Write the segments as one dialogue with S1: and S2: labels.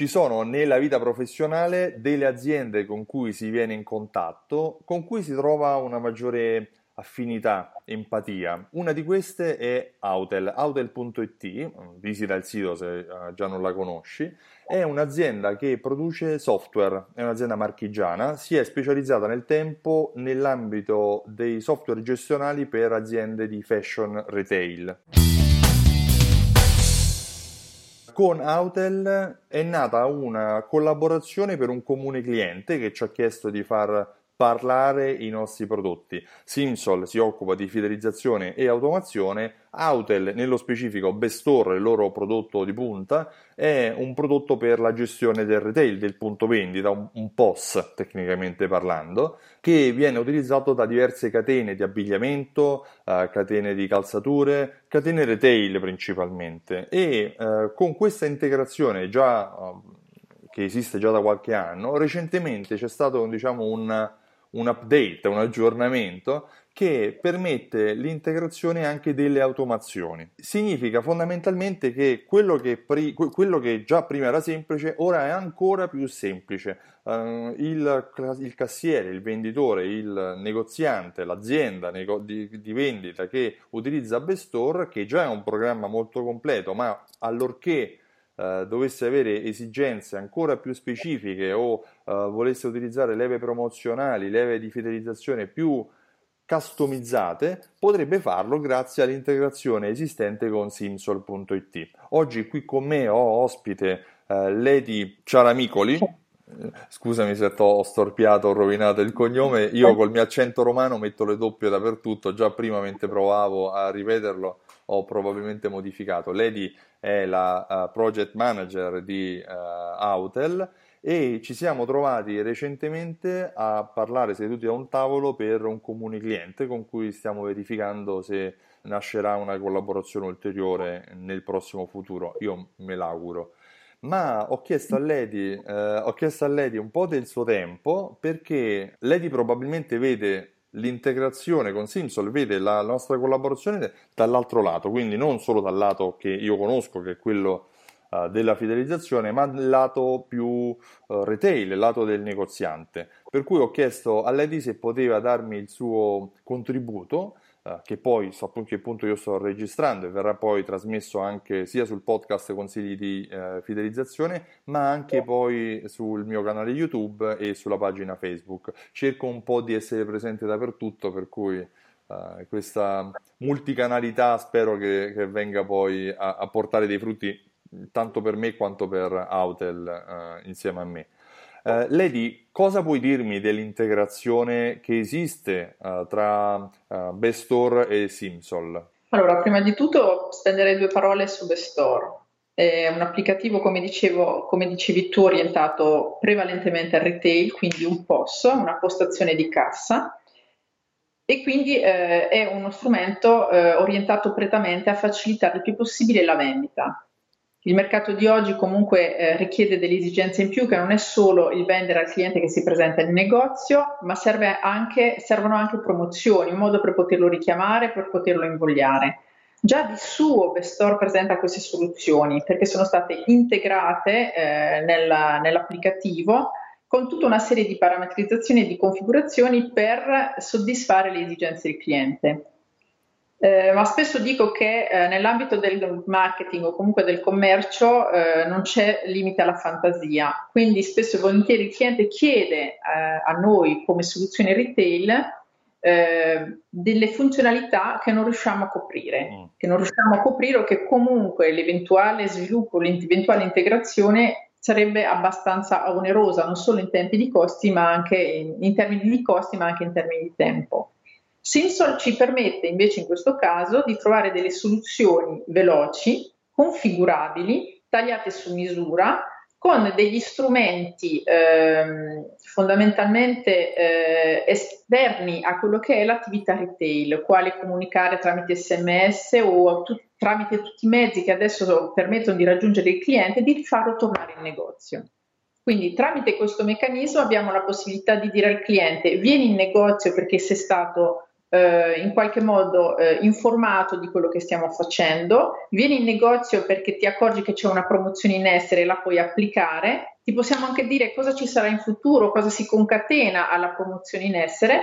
S1: ci sono nella vita professionale delle aziende con cui si viene in contatto, con cui si trova una maggiore affinità, empatia. Una di queste è Autel, autel.it, visita il sito se eh, già non la conosci, è un'azienda che produce software, è un'azienda marchigiana, si è specializzata nel tempo nell'ambito dei software gestionali per aziende di fashion retail. Con Autel è nata una collaborazione per un comune cliente che ci ha chiesto di far parlare i nostri prodotti. Simsol si occupa di fidelizzazione e automazione, Autel nello specifico Bestore, il loro prodotto di punta, è un prodotto per la gestione del retail, del punto vendita, un, POS tecnicamente parlando, che viene utilizzato da diverse catene di abbigliamento, eh, catene di calzature, catene retail principalmente e eh, con questa integrazione già eh, che esiste già da qualche anno, recentemente c'è stato diciamo, un, un update, un aggiornamento che permette l'integrazione anche delle automazioni. Significa fondamentalmente che quello che, pri- quello che già prima era semplice ora è ancora più semplice. Uh, il, il, cassiere, il venditore, il negoziante, l'azienda di, di vendita che utilizza Bestore, che già è un programma molto completo, ma allorché eh, dovesse avere esigenze ancora più specifiche o eh, volesse utilizzare leve promozionali, leve di fidelizzazione più customizzate, potrebbe farlo grazie all'integrazione esistente con simsol.it. Oggi qui con me ho ospite eh, Lady Ciaramicoli. Eh, scusami se ho storpiato o rovinato il cognome, io col mio accento romano metto le doppie dappertutto, già prima mentre provavo a ripeterlo ho probabilmente modificato. Lady è la uh, project manager di uh, Autel e ci siamo trovati recentemente a parlare seduti a un tavolo per un comune cliente con cui stiamo verificando se nascerà una collaborazione ulteriore nel prossimo futuro. Io me l'auguro. Ma ho chiesto a Lady, eh, ho chiesto a Lady un po' del suo tempo perché Lady probabilmente vede l'integrazione con Simsol vede la nostra collaborazione dall'altro lato, quindi non solo dal lato che io conosco, che è quello uh, della fidelizzazione, ma dal lato più uh, retail, il lato del negoziante. Per cui ho chiesto a Lady se poteva darmi il suo contributo eh, che poi so a che punto io sto registrando e verrà poi trasmesso anche sia sul podcast consigli di eh, fidelizzazione, ma anche poi sul mio canale YouTube e sulla pagina Facebook. Cerco un po' di essere presente dappertutto, per cui eh, questa multicanalità spero che, che venga poi a, a, portare dei frutti tanto per me quanto per Autel eh, insieme a me. Uh, Lady, cosa puoi dirmi dell'integrazione che esiste uh, tra uh, Bestore e Simsol?
S2: Allora, prima di tutto spenderei due parole su Bestore. È un applicativo, come, dicevo, come dicevi tu, orientato prevalentemente al retail, quindi un POS, una postazione di cassa, e quindi eh, è uno strumento eh, orientato prettamente a facilitare il più possibile la vendita. Il mercato di oggi comunque eh, richiede delle esigenze in più che non è solo il vendere al cliente che si presenta in negozio, ma anche, servono anche promozioni, un modo per poterlo richiamare, per poterlo invogliare. Già di suo Bestore presenta queste soluzioni perché sono state integrate eh, nella, nell'applicativo con tutta una serie di parametrizzazioni e di configurazioni per soddisfare le esigenze del cliente. Eh, ma spesso dico che eh, nell'ambito del marketing o comunque del commercio eh, non c'è limite alla fantasia, quindi spesso e volentieri il cliente chiede eh, a noi come soluzione retail eh, delle funzionalità che non riusciamo a coprire, mm. che non riusciamo a coprire o che comunque l'eventuale sviluppo, l'eventuale integrazione sarebbe abbastanza onerosa, non solo in tempi di costi, ma anche in, in termini di costi, ma anche in termini di tempo. Simsol ci permette invece in questo caso di trovare delle soluzioni veloci, configurabili, tagliate su misura, con degli strumenti eh, fondamentalmente eh, esterni a quello che è l'attività retail, quale comunicare tramite sms o tu- tramite tutti i mezzi che adesso permettono di raggiungere il cliente, di farlo tornare in negozio. Quindi tramite questo meccanismo abbiamo la possibilità di dire al cliente vieni in negozio perché sei stato eh, in qualche modo eh, informato di quello che stiamo facendo, vieni in negozio perché ti accorgi che c'è una promozione in essere e la puoi applicare, ti possiamo anche dire cosa ci sarà in futuro, cosa si concatena alla promozione in essere.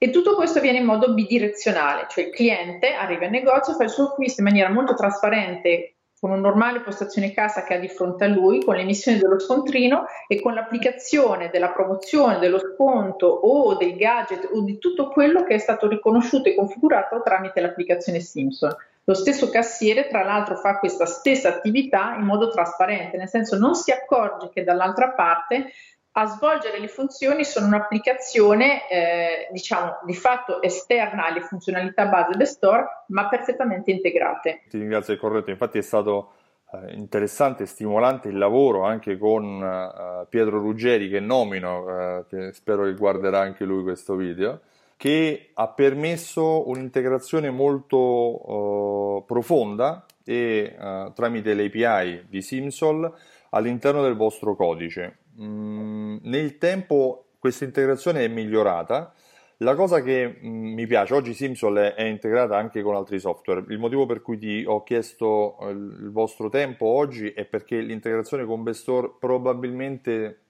S2: E tutto questo viene in modo bidirezionale, cioè il cliente arriva in negozio, fa il suo acquisto in maniera molto trasparente con una normale postazione cassa che ha di fronte a lui, con l'emissione dello scontrino e con l'applicazione della promozione, dello sconto o del gadget o di tutto quello che è stato riconosciuto e configurato tramite l'applicazione Simpson. Lo stesso cassiere, tra l'altro, fa questa stessa attività in modo trasparente, nel senso non si accorge che dall'altra parte a svolgere le funzioni sono un'applicazione, eh, diciamo, di fatto esterna alle funzionalità base del store, ma perfettamente integrate.
S1: Ti ringrazio il corretto, infatti è stato eh, interessante e stimolante il lavoro anche con eh, Pietro Ruggeri che nomino, eh, che spero che guarderà anche lui questo video, che ha permesso un'integrazione molto eh, profonda e eh, tramite l'API di Simsol all'interno del vostro codice Mm, nel tempo questa integrazione è migliorata. La cosa che mh, mm, mi piace, oggi Simsol è, è, integrata anche con altri software. Il motivo per cui ti ho chiesto uh, il vostro tempo oggi è perché l'integrazione con Bestore probabilmente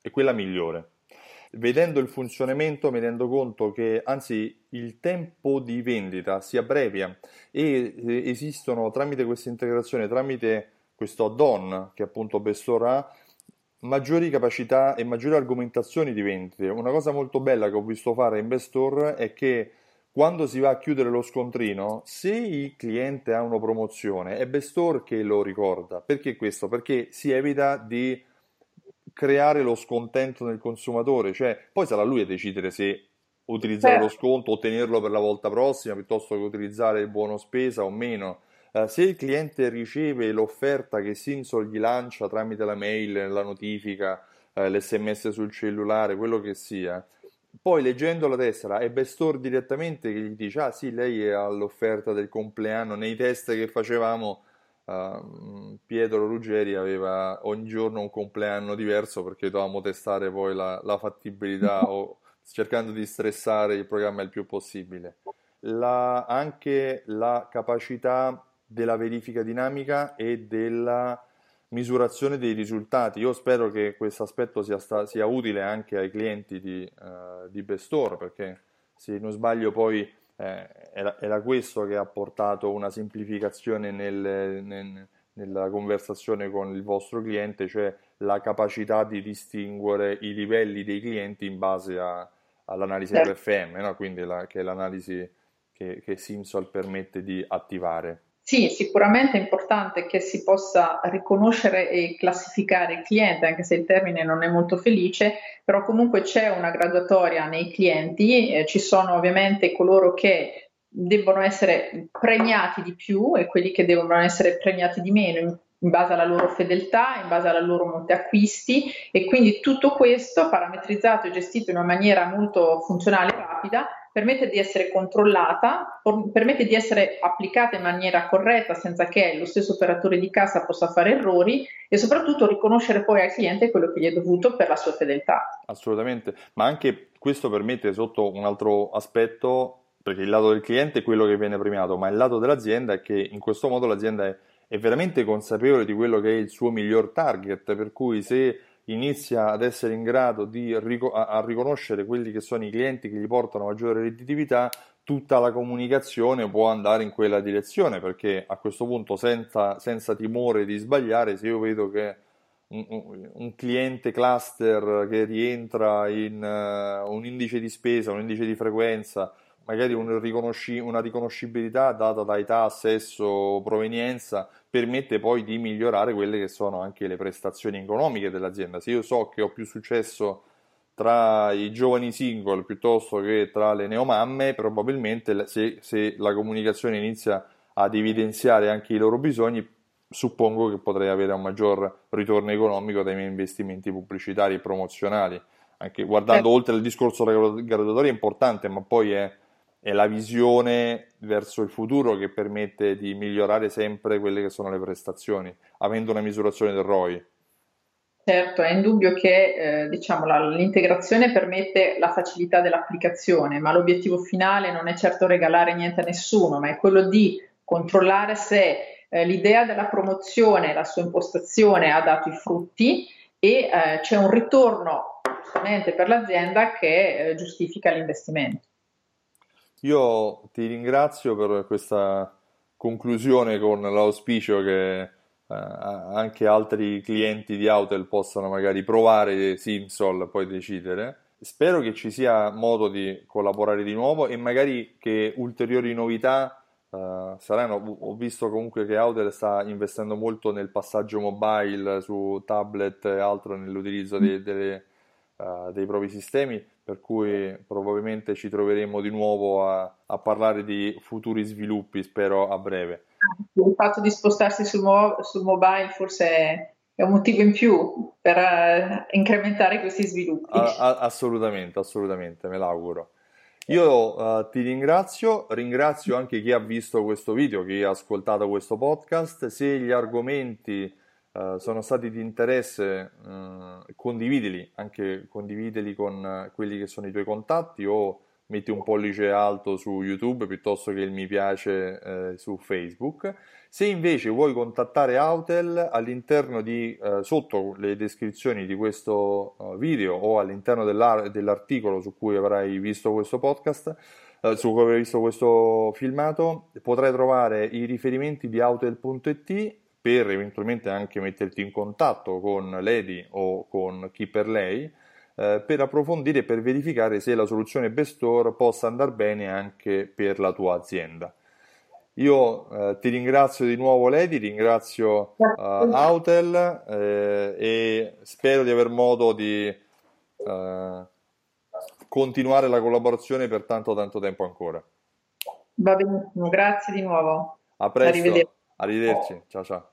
S1: è quella migliore. Vedendo il funzionamento mi rendo conto che anzi il tempo di vendita si abbrevia e eh, esistono tramite questa integrazione, tramite questo add-on che appunto Bestore ha, maggiori capacità e maggiori argomentazioni di vendite. Una cosa molto bella che ho visto fare in Bestore è che quando si va a chiudere lo scontrino, se il cliente ha una promozione, è Bestore che lo ricorda. Perché questo? Perché si evita di creare lo scontento nel consumatore, cioè poi sarà lui a decidere se utilizzare lo sconto o tenerlo per la volta prossima piuttosto che utilizzare il buono spesa o meno. Uh, se il cliente riceve l'offerta che Simsol gli lancia tramite la mail, la notifica, uh, l'sms sul cellulare, quello che sia, poi leggendo la tessera è Bestor direttamente che gli dice ah sì, lei è all'offerta del compleanno, nei test che facevamo uh, Pietro Ruggeri aveva ogni giorno un compleanno diverso perché dovevamo testare poi la, la fattibilità o cercando di stressare il programma il più possibile. La, anche la capacità della verifica dinamica e della misurazione dei risultati. Io spero che questo aspetto sia, sta, sia, utile anche ai clienti di, uh, di Bestore, perché se non sbaglio poi eh, era, era, questo che ha portato una semplificazione nel, nel, nella conversazione con il vostro cliente, cioè la capacità di distinguere i livelli dei clienti in base a, all'analisi certo. RFM, no? quindi la, che è l'analisi che, che Simsol permette di attivare.
S2: Sì, sicuramente è importante che si possa riconoscere e classificare il cliente, anche se il termine non è molto felice, però comunque c'è una graduatoria nei clienti, eh, ci sono ovviamente coloro che debbono essere premiati di più e quelli che devono essere premiati di meno in, in base alla loro fedeltà, in base alla loro monte acquisti e quindi tutto questo parametrizzato e gestito in una maniera molto funzionale e rapida permette di essere controllata, permette di essere applicata in maniera corretta senza che lo stesso operatore di cassa possa fare errori e soprattutto riconoscere poi al cliente quello che gli è dovuto per la sua fedeltà.
S1: Assolutamente, ma anche questo permette sotto un altro aspetto, perché il lato del cliente è quello che viene premiato, ma il lato dell'azienda è che in questo modo l'azienda è, è veramente consapevole di quello che è il suo miglior target, per cui se inizia ad essere in grado di rico- a riconoscere quelli che sono i clienti che gli portano maggiore redditività, tutta la comunicazione può andare in quella direzione perché a questo punto senza, senza timore di sbagliare, se io vedo che un, cliente cluster che rientra in uh, un indice di spesa, un indice di frequenza, magari un riconosci- una riconoscibilità data da età, sesso, provenienza, permette poi di migliorare quelle che sono anche le prestazioni economiche dell'azienda. Se io so che ho più successo tra i giovani single piuttosto che tra le neomamme, probabilmente se, se la comunicazione inizia ad evidenziare anche i loro bisogni, suppongo che potrei avere un maggior ritorno economico dai miei investimenti pubblicitari e promozionali. Anche guardando eh. oltre il discorso graduatorio è importante, ma poi è è la visione verso il futuro che permette di migliorare sempre quelle che sono le prestazioni, avendo una misurazione del ROI.
S2: Certo, è indubbio che eh, diciamo, la, l'integrazione permette la facilità dell'applicazione, ma l'obiettivo finale non è certo regalare niente a nessuno, ma è quello di controllare se eh, l'idea della promozione, la sua impostazione ha dato i frutti e eh, c'è un ritorno per l'azienda che eh, giustifica l'investimento.
S1: Io ti ringrazio per questa conclusione con l'auspicio che eh, anche altri clienti di Autel possano magari provare Simsol e poi decidere. Spero che ci sia modo di collaborare di nuovo e magari che ulteriori novità uh, saranno. Ho visto comunque che Autel sta investendo molto nel passaggio mobile su tablet e altro nell'utilizzo dei, delle, uh, dei propri sistemi, per cui probabilmente ci troveremo di nuovo a, a parlare di futuri sviluppi, spero a breve
S2: il fatto di spostarsi sul, mo- sul mobile forse è un motivo in più per uh, incrementare questi sviluppi.
S1: A- a- assolutamente, assolutamente, me l'auguro. Io uh, ti ringrazio, ringrazio anche chi ha visto questo video, chi ha ascoltato questo podcast. Se gli argomenti uh, sono stati di interesse, condividili, anche condividili con quelli che sono i tuoi contatti o metti un pollice alto su YouTube piuttosto che il mi piace eh, su Facebook. Se invece vuoi contattare Autel all'interno di, eh, sotto le descrizioni di questo video o all'interno dell'articolo su cui avrai visto questo podcast, eh, su cui avrai visto questo filmato, potrai trovare i riferimenti di Autel.it per eventualmente anche metterti in contatto con Lady o con chi per lei eh, per approfondire e per verificare se la soluzione Bestore possa andare bene anche per la tua azienda. Io eh, ti ringrazio di nuovo Lady, ringrazio uh, Autel eh, e spero di aver modo di uh, continuare la collaborazione per tanto tanto tempo ancora.
S2: Va benissimo, grazie di nuovo.
S1: A presto, arrivederci, arrivederci. ciao ciao.